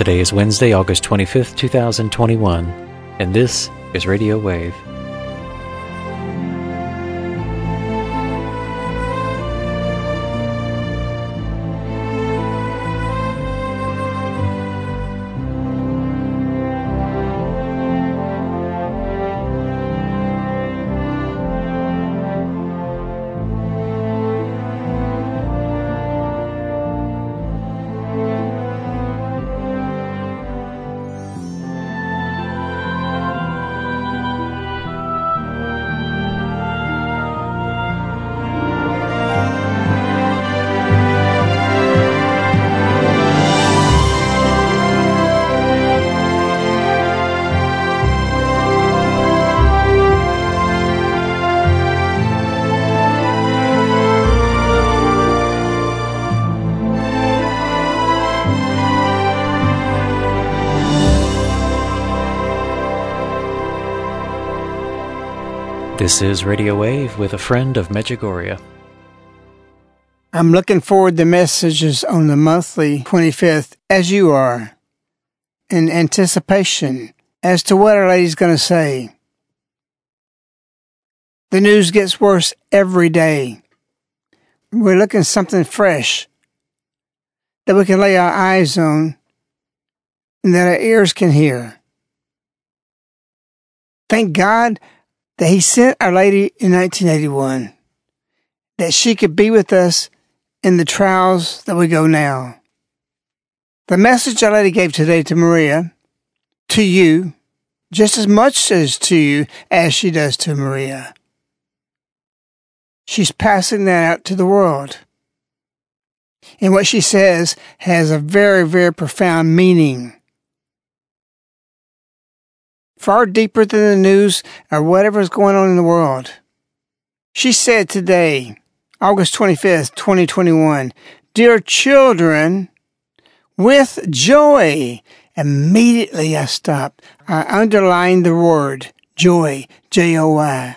Today is Wednesday, August 25th, 2021, and this is Radio Wave. This is Radio Wave with a friend of Medjugorje. I'm looking forward to messages on the monthly 25th, as you are, in anticipation as to what Our Lady's going to say. The news gets worse every day. We're looking something fresh that we can lay our eyes on and that our ears can hear. Thank God that He sent Our Lady in 1981, that she could be with us in the trials that we go now. The message Our Lady gave today to Maria, to you, just as much as to you as she does to Maria. She's passing that out to the world. And what she says has a very, very profound meaning far deeper than the news or whatever is going on in the world. She said today, August 25th, 2021, Dear children, with joy. Immediately I stopped. I underlined the word joy, J O Y.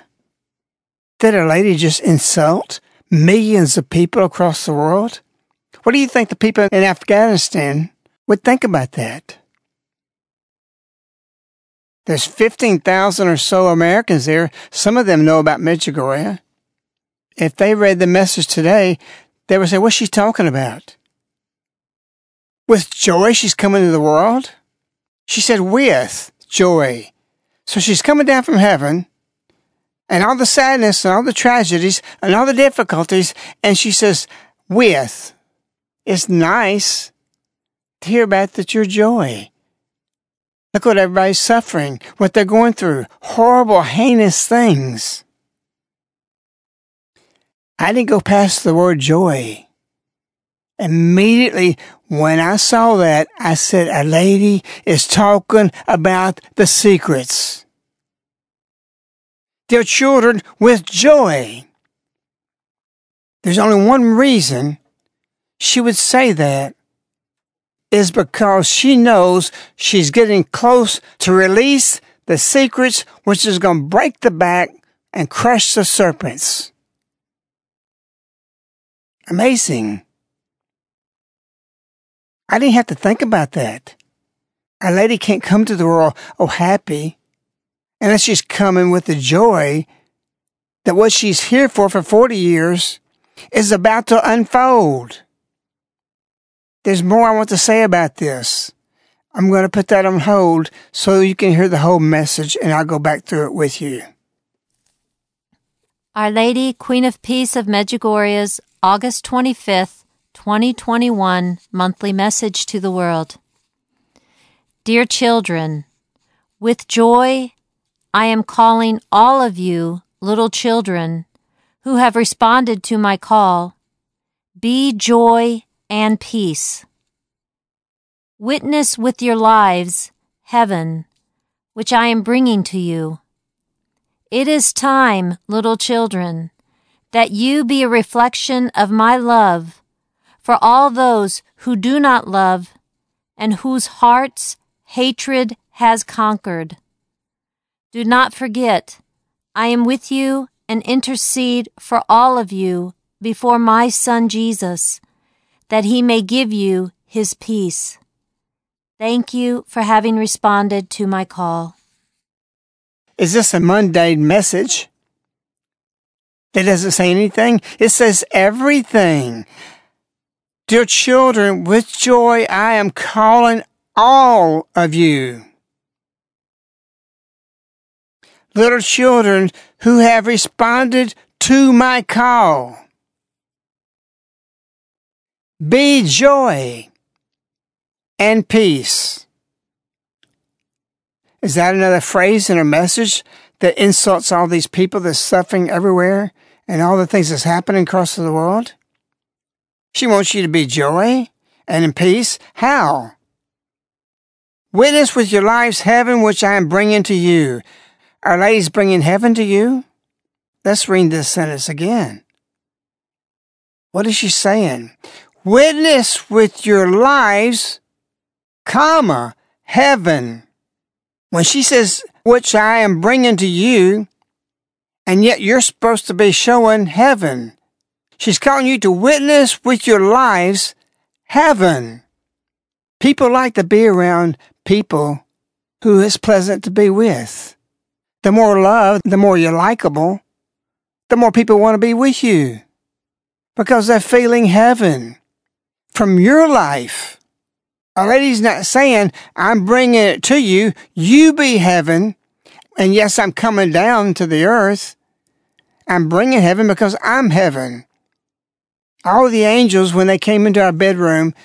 Did a lady just insult millions of people across the world? What do you think the people in Afghanistan would think about that? There's 15,000 or so Americans there. Some of them know about Medjugorje. If they read the message today, they would say, what's she talking about? With joy, she's coming to the world? She said, with joy. So she's coming down from heaven and all the sadness and all the tragedies and all the difficulties. And she says, with. It's nice to hear about that your joy. Look what everybody's suffering, what they're going through. Horrible, heinous things. I didn't go past the word joy. Immediately when I saw that, I said, a lady is talking about the secrets. Dear children, with joy. There's only one reason she would say that, is because she knows she's getting close to release the secrets which is going to break the back and crush the serpents. Amazing. I didn't have to think about that. A lady can't come to the world, oh, happy, unless she's coming with the joy that what she's here for for 40 years is about to unfold. There's more I want to say about this. I'm going to put that on hold so you can hear the whole message and I'll go back through it with you. Our Lady, Queen of Peace of Medjugorje's August 25th, 2021 monthly message to the world. Dear children, with joy, I am calling all of you, little children, who have responded to my call. Be joy and peace. Witness with your lives heaven, which I am bringing to you. It is time, little children, that you be a reflection of my love for all those who do not love and whose hearts hatred has conquered. Do not forget, I am with you and intercede for all of you before my Son Jesus that he may give you his peace, Thank you for having responded to my call. Is this a mundane message? It doesn't say anything. It says everything. Dear children, with joy I am calling all of you. Little children who have responded to my call. Be joy and peace. Is that another phrase in a message that insults all these people that's suffering everywhere and all the things that's happening across the world? She wants you to be joy and in peace. How? Witness with your lives heaven which I am bringing to you. Our Lady's bringing heaven to you? Let's read this sentence again. What is she saying? Witness with your lives, comma, heaven. When she says, which I am bringing to you, and yet you're supposed to be showing heaven. She's calling you to witness with your lives heaven. People like to be around people who is pleasant to be with. The more love, the more you're likable, the more people want to be with you because they're feeling heaven from your life. Our Lady's not saying, I'm bringing it to you, you be heaven, and yes, I'm coming down to the earth. I'm bringing heaven because I'm heaven. All the angels, when they came into our bedroom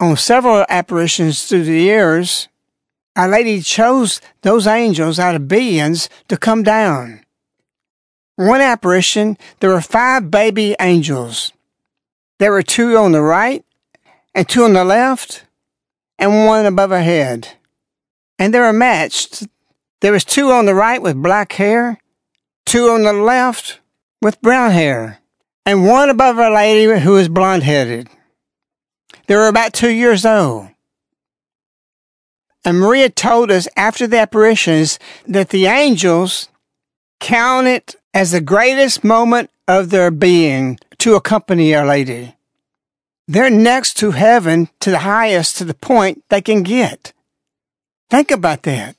on several apparitions through the years, Our Lady chose those angels out of billions to come down. One apparition, there were five baby angels. There were two on the right and two on the left and one above her head. And they were matched. There was two on the right with black hair, two on the left with brown hair, and one above Our Lady who was blonde headed. They were about two years old. And Maria told us after the apparitions that the angels count it as the greatest moment of their being to accompany Our Lady. They're next to heaven to the highest to the point they can get. Think about that.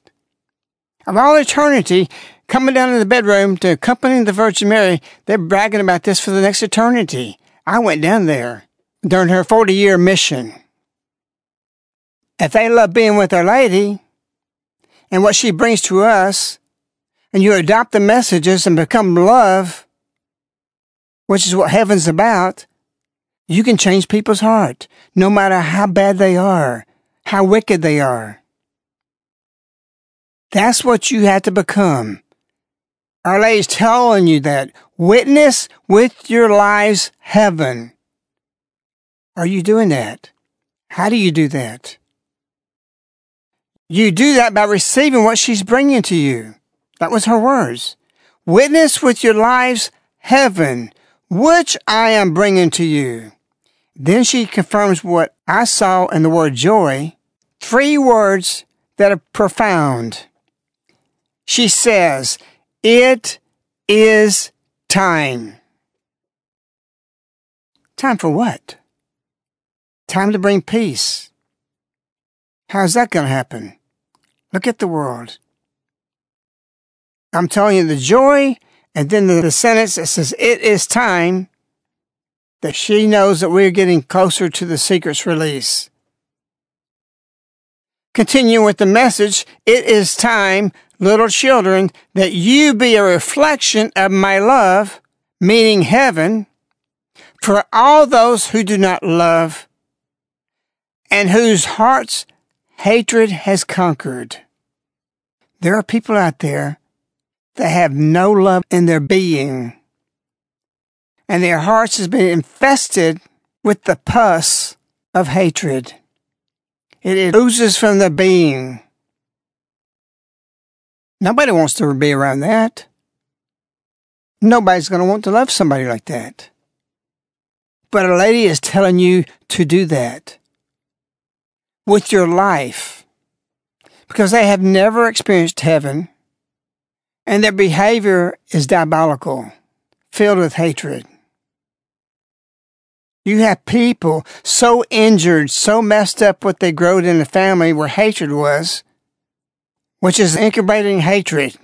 Of all eternity, coming down to the bedroom to accompany the Virgin Mary, they're bragging about this for the next eternity. I went down there during her 40 year mission. If they love being with Our Lady and what she brings to us, and you adopt the messages and become love, which is what heaven's about, you can change people's heart, no matter how bad they are, how wicked they are. That's what you have to become. Our Lady's telling you that. Witness with your lives heaven. Are you doing that? How do you do that? You do that by receiving what she's bringing to you. That was her words. Witness with your lives heaven, which I am bringing to you. Then she confirms what I saw in the word joy. Three words that are profound. She says, It is time. Time for what? Time to bring peace. How's that going to happen? Look at the world. I'm telling you the joy, and then the, sentence that says, It is time, that she knows that we're getting closer to the secret's release. Continue with the message, It is time, little children, that you be a reflection of my love, meaning heaven, for all those who do not love and whose hearts hatred has conquered. There are people out there that have no love in their being, and their hearts has been infested with the pus of hatred. It oozes from their being. Nobody wants to be around that. Nobody's going to want to love somebody like that. But a Lady is telling you to do that with your life because they have never experienced heaven and their behavior is diabolical, filled with hatred. You have people so injured, so messed up what they growed in the family where hatred was, which is incubating hatred.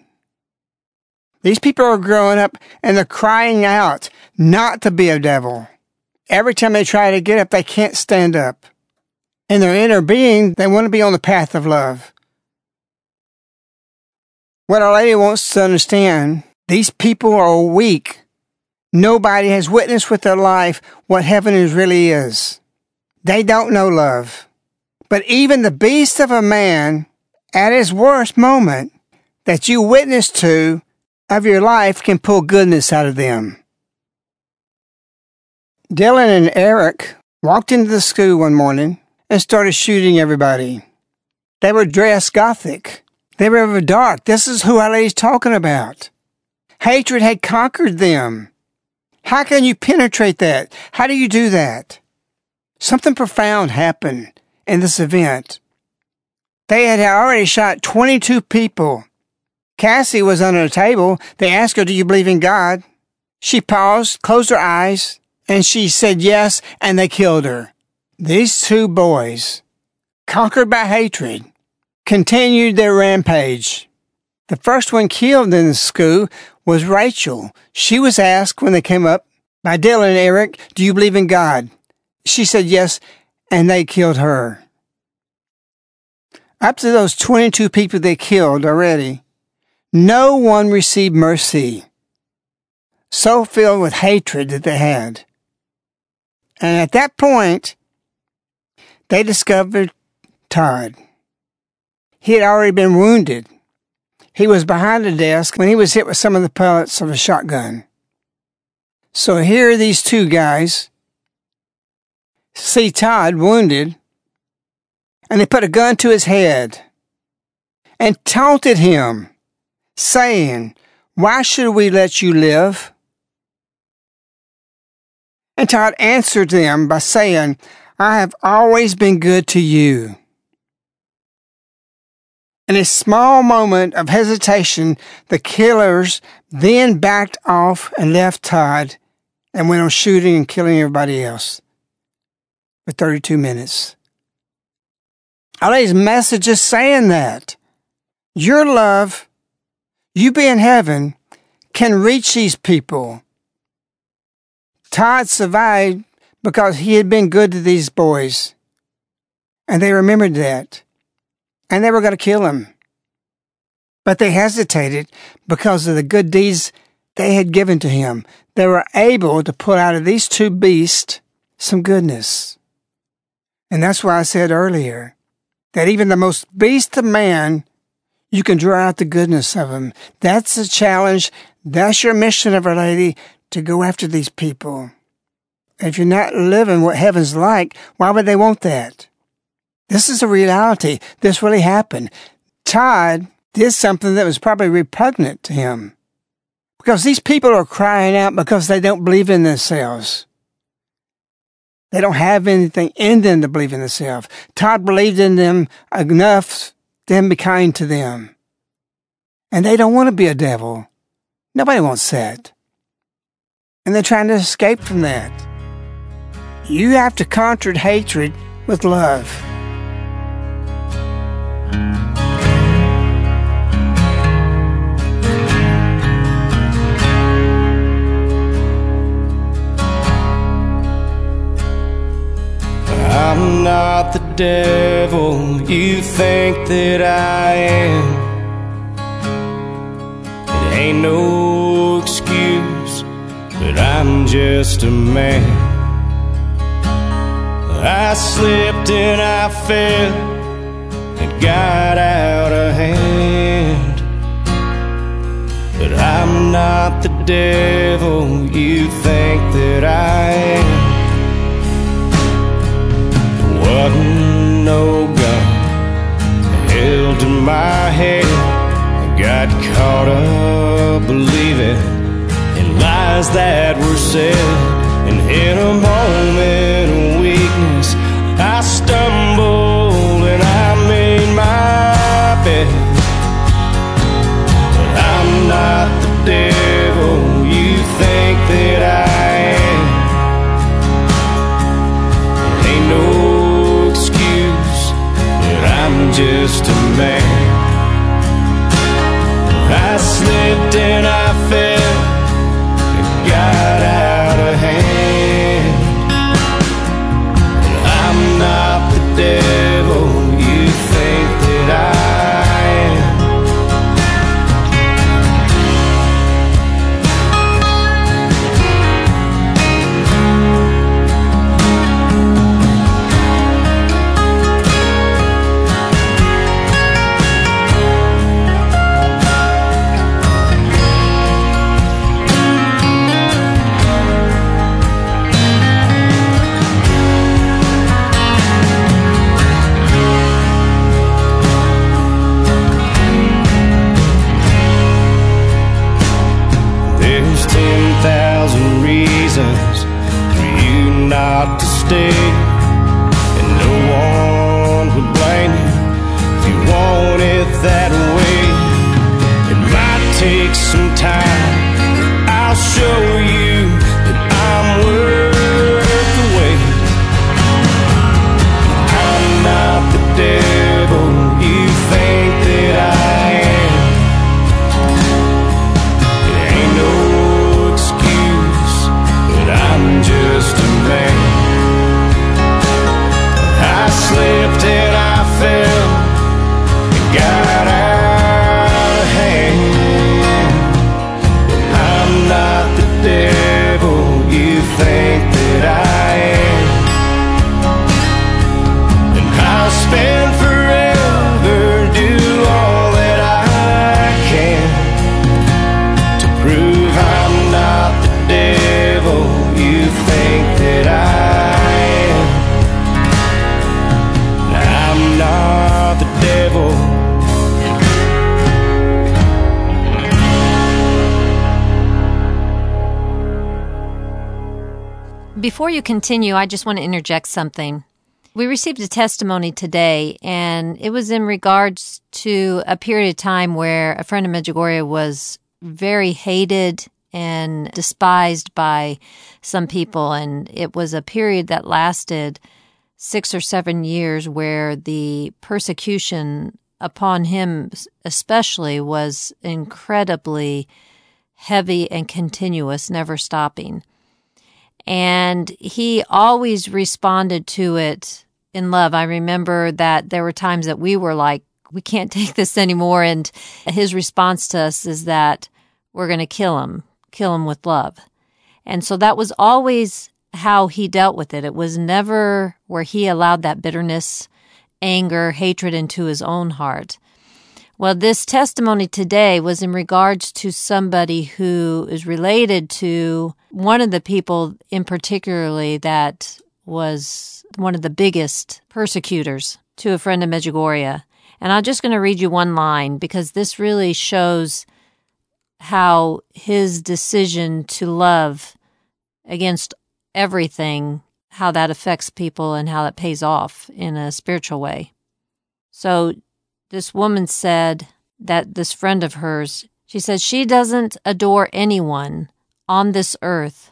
These people are growing up and they're crying out not to be a devil. Every time they try to get up, they can't stand up. In their inner being, they want to be on the path of love. What Our Lady wants to understand, these people are weak. Nobody has witnessed with their life what heaven is really is. They don't know love. But even the beast of a man, at his worst moment, that you witness to of your life can pull goodness out of them. Dylan and Eric walked into the school one morning and started shooting everybody. They were dressed gothic. They were dark. This is who Our Lady's talking about. Hatred had conquered them. How can you penetrate that? How do you do that? Something profound happened in this event. They had already shot 22 people. Cassie was under the table. They asked her, Do you believe in God? She paused, closed her eyes, and she said yes, and they killed her. These two boys, conquered by hatred, continued their rampage. The first one killed in the school was Rachel. She was asked when they came up by Dylan and Eric, Do you believe in God? She said yes, and they killed her. Up to those 22 people they killed already, no one received mercy. So filled with hatred that they had. And at that point, they discovered Todd. He had already been wounded. He was behind the desk when he was hit with some of the pellets of a shotgun. So here are these two guys see Todd wounded, and they put a gun to his head and taunted him, saying, Why should we let you live? And Todd answered them by saying, I have always been good to you. In a small moment of hesitation, the killers then backed off and left Todd and went on shooting and killing everybody else for 32 minutes. Lady's message is saying that your love, you be in heaven, can reach these people Todd survived because he had been good to these boys. And they remembered that. And they were going to kill him. But they hesitated because of the good deeds they had given to him. They were able to pull out of these two beasts some goodness. And that's why I said earlier that even the most beast of man, you can draw out the goodness of him. That's the challenge. That's your mission of Lady to go after these people. If you're not living what heaven's like, why would they want that? This is a reality. This really happened. Todd did something that was probably repugnant to him. Because these people are crying out because they don't believe in themselves. They don't have anything in them to believe in themselves. Todd believed in them enough to be kind to them. And they don't want to be a devil. Nobody wants that and they're trying to escape from that. You have to conquer hatred with love. Not the devil you think that I am. It ain't no excuse but I'm just a man. I slipped and I fell and got out of hand. But I'm not the devil you think that I am. Wasn't no gun held to my head. I got caught up believing in lies that were said. And in a moment of weakness, I stumbled Before you continue, I just want to interject something. We received a testimony today, and it was in regards to a period of time where a friend of Medjugorje was very hated and despised by some people. And it was a period that lasted six or seven years where the persecution upon him, especially, was incredibly heavy and continuous, never stopping. And he always responded to it in love. I remember that there were times that we were like, we can't take this anymore. And his response to us is that we're going to kill him, kill him with love. And so that was always how he dealt with it. It was never where he allowed that bitterness, anger, hatred into his own heart. Well, this testimony today was in regards to somebody who is related to one of the people in particularly that was one of the biggest persecutors to a friend of Medjugorje. And I'm just going to read you one line because this really shows how his decision to love against everything, how that affects people and how that pays off in a spiritual way. So this woman said that this friend of hers, she says she doesn't adore anyone on this earth,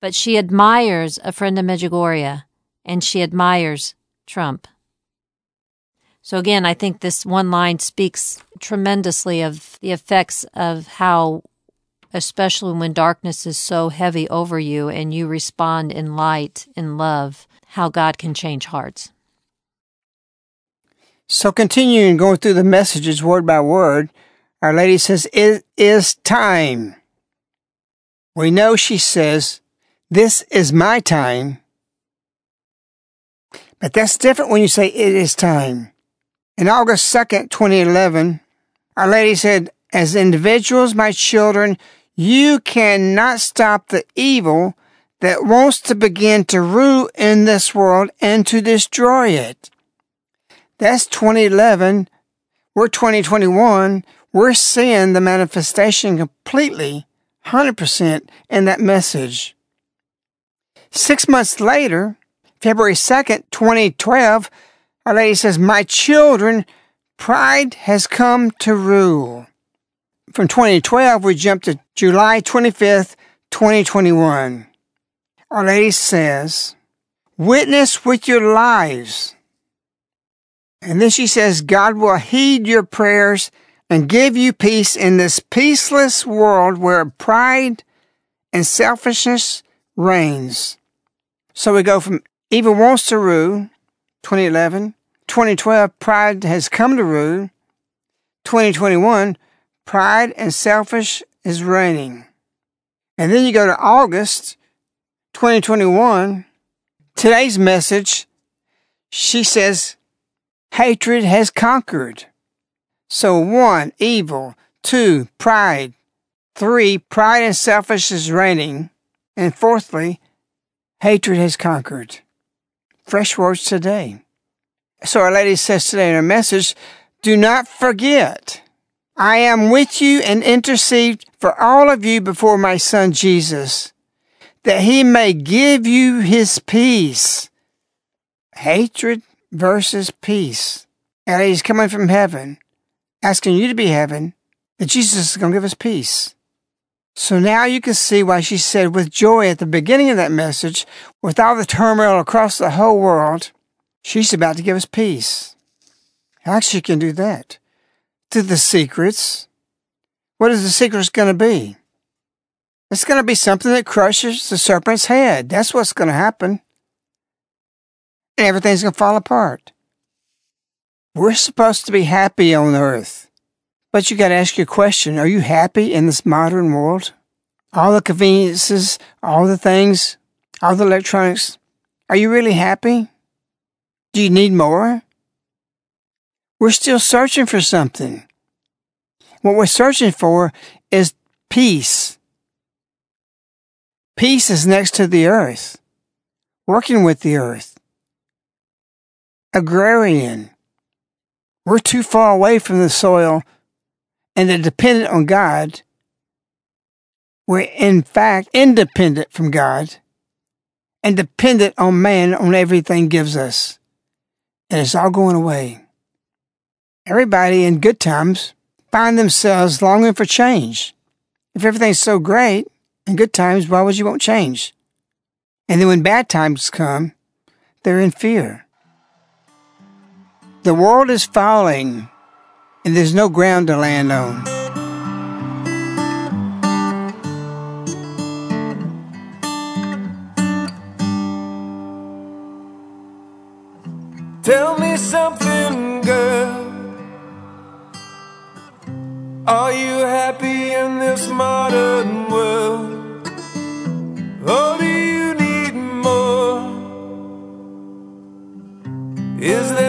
but she admires a friend of Medjugorje and she admires Trump. So again, I think this one line speaks tremendously of the effects of how, especially when darkness is so heavy over you and you respond in light, in love, how God can change hearts. So continuing going through the messages word by word, Our Lady says, It is time. We know she says, This is my time. But that's different when you say it is time. In August 2nd, 2011, Our Lady said, As individuals, my children, you cannot stop the evil that wants to begin to rule in this world and to destroy it. That's 2011. We're 2021. We're seeing the manifestation completely, 100% in that message. Six months later, February 2nd, 2012, Our Lady says, My children, pride has come to rule. From 2012, we jump to July 25th, 2021. Our Lady says, Witness with your lives. And then she says, God will heed your prayers and give you peace in this peaceless world where pride and selfishness reigns. So we go from evil wants to rule, 2011. 2012, pride has come to rule. 2021, pride and selfish is reigning. And then you go to August 2021. Today's message, she says, hatred has conquered. So one, evil. Two, pride. Three, pride and selfishness is reigning. And fourthly, hatred has conquered. Fresh words today. So Our Lady says today in her message, do not forget. I am with you and intercede for all of you before my son Jesus. that he may give you his peace. Hatred versus peace. And he's coming from heaven, asking you to be heaven, that Jesus is going to give us peace. So now you can see why she said with joy at the beginning of that message, with all the turmoil across the whole world, she's about to give us peace. How she can do that? Through the secrets. What is the secrets going to be? It's going to be something that crushes the serpent's head. That's what's going to happen. And everything's going to fall apart. We're supposed to be happy on earth. But you got to ask your question Are you happy in this modern world? All the conveniences, all the things, all the electronics. Are you really happy? Do you need more? We're still searching for something. What we're searching for is peace. Peace is next to the earth, working with the earth. Agrarian. We're too far away from the soil and are dependent on God. We're in fact independent from God and dependent on man on everything gives us. And it's all going away. Everybody in good times find themselves longing for change. If everything's so great in good times, why would you want change? And then when bad times come, they're in fear. The world is falling, and there's no ground to land on. Tell me something, girl. Are you happy in this modern world?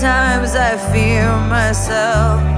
bad times, I fear myself.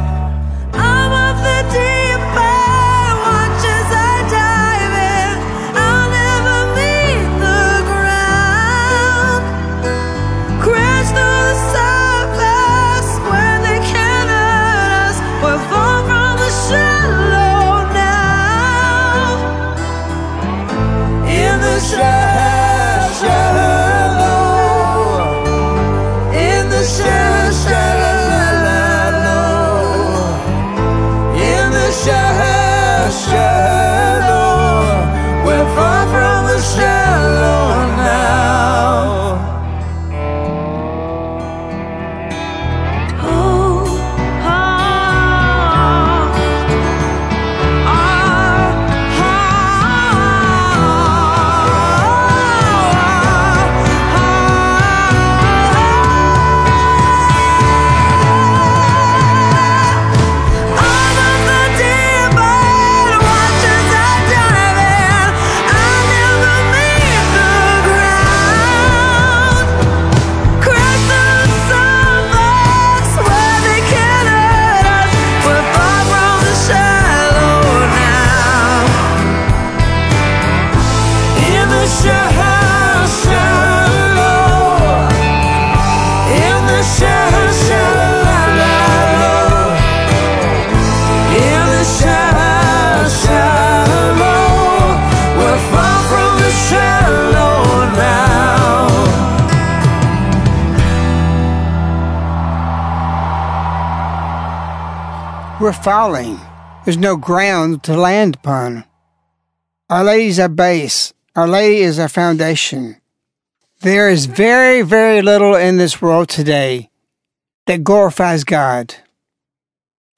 Falling. There's no ground to land upon. Our Lady's our base. Our Lady is our foundation. There is very, very little in this world today that glorifies God.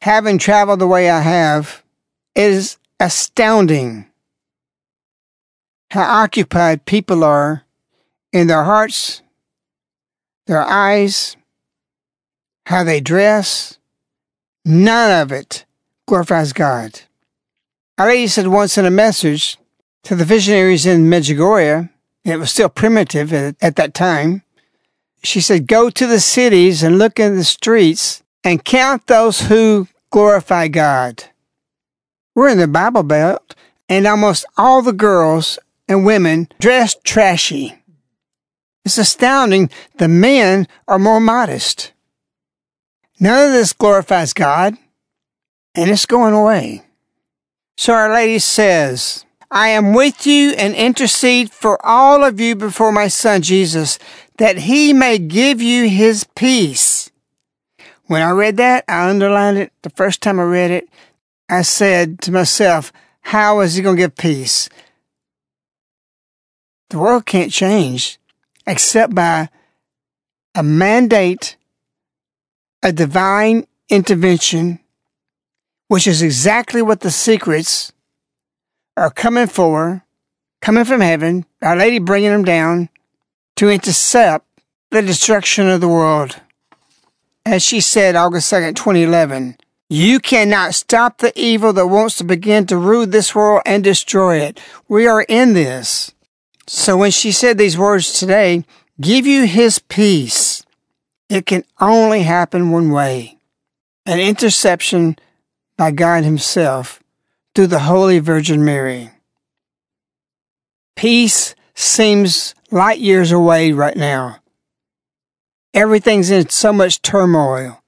Having traveled the way I have, it is astounding how occupied people are in their hearts, their eyes, how they dress. None of it glorifies God. Our Lady said once in a message to the visionaries in Medjugorje, it was still primitive at, at that time, she said, Go to the cities and look in the streets and count those who glorify God. We're in the Bible Belt, and almost all the girls and women dress trashy. It's astounding. The men are more modest. None of this glorifies God, and it's going away. So Our Lady says, I am with you and intercede for all of you before my Son Jesus, that he may give you his peace. When I read that, I underlined it. The first time I read it, I said to myself, how is he going to give peace? The world can't change except by a mandate, a divine intervention, which is exactly what the secrets are coming for, coming from heaven, Our Lady bringing them down to intercept the destruction of the world. As she said August 2nd, 2011, you cannot stop the evil that wants to begin to rule this world and destroy it. We are in this. So when she said these words today, give you his peace, it can only happen one way. An interception by God himself through the Holy Virgin Mary. Peace seems light years away right now. Everything's in so much turmoil,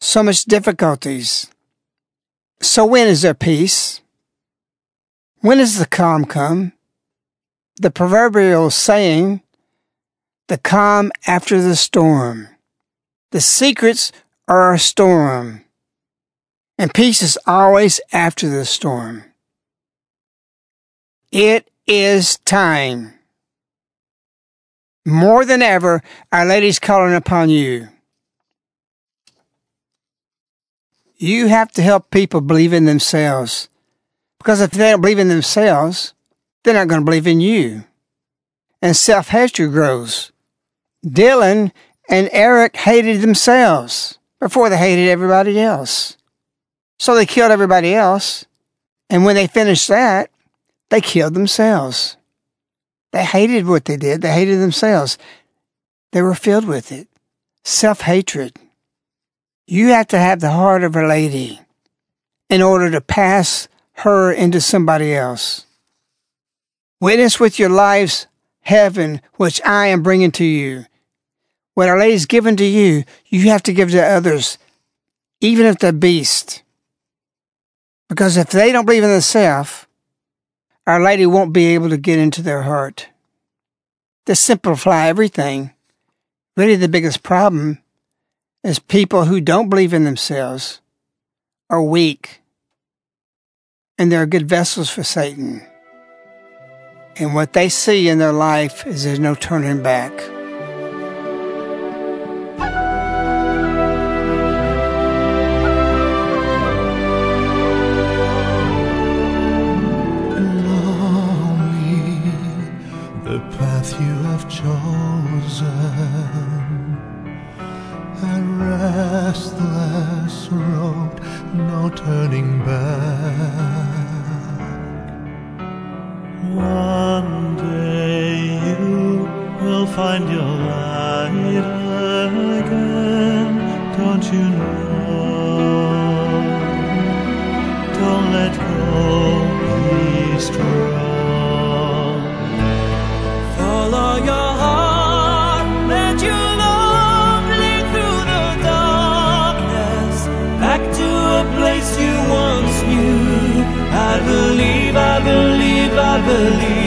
so much difficulties. So when is there peace? When does the calm come? The proverbial saying, the calm after the storm. The secrets are a storm. And peace is always after the storm. It is time. More than ever, Our Lady's calling upon you. You have to help people believe in themselves. Because if they don't believe in themselves, they're not going to believe in you. And self hatred grows. Dylan and Eric hated themselves before they hated everybody else. So they killed everybody else. And when they finished that, they killed themselves. They hated what they did. They hated themselves. They were filled with it. Self hatred. You have to have the heart of a lady in order to pass her into somebody else. Witness with your lives heaven, which I am bringing to you. What Our Lady's given to you, you have to give to others, even if they're beasts. Because if they don't believe in themselves, Our Lady won't be able to get into their heart. To simplify everything, really the biggest problem is people who don't believe in themselves are weak and they're good vessels for Satan. And what they see in their life is there's no turning back. I believe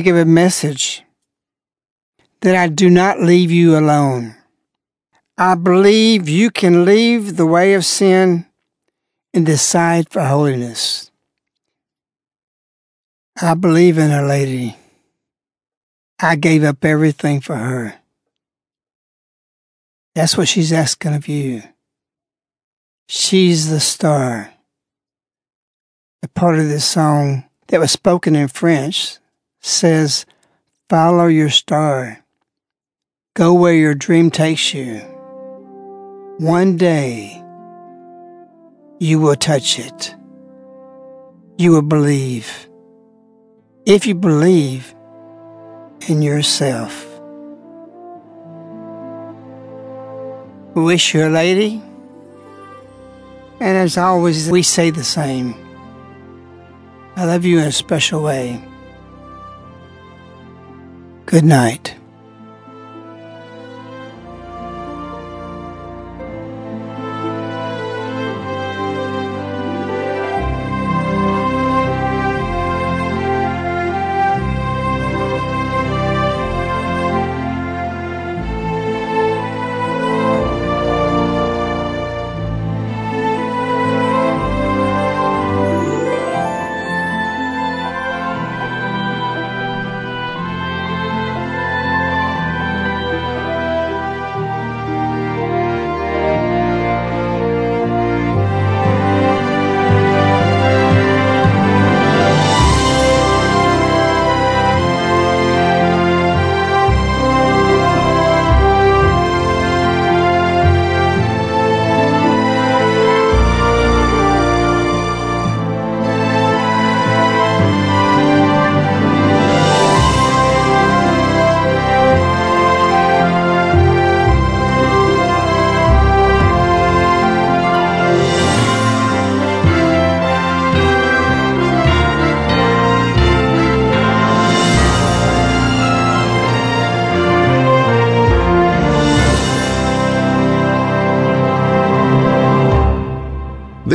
Lady gave a message that I do not leave you alone. I believe you can leave the way of sin and decide for holiness. I believe in Our Lady. I gave up everything for her. That's what she's asking of you. She's the star. The part of this song that was spoken in French says, Follow your star. Go where your dream takes you. One day, you will touch it. You will believe. If you believe in yourself. Wish you a lady. And as always, we say the same. I love you in a special way. Good night.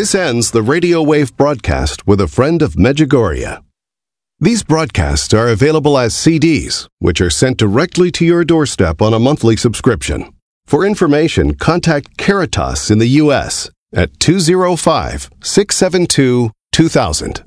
This ends the Radio Wave broadcast with a friend of Medjugorje. These broadcasts are available as CDs, which are sent directly to your doorstep on a monthly subscription. For information, contact Caritas in the U.S. at 205 672 2000.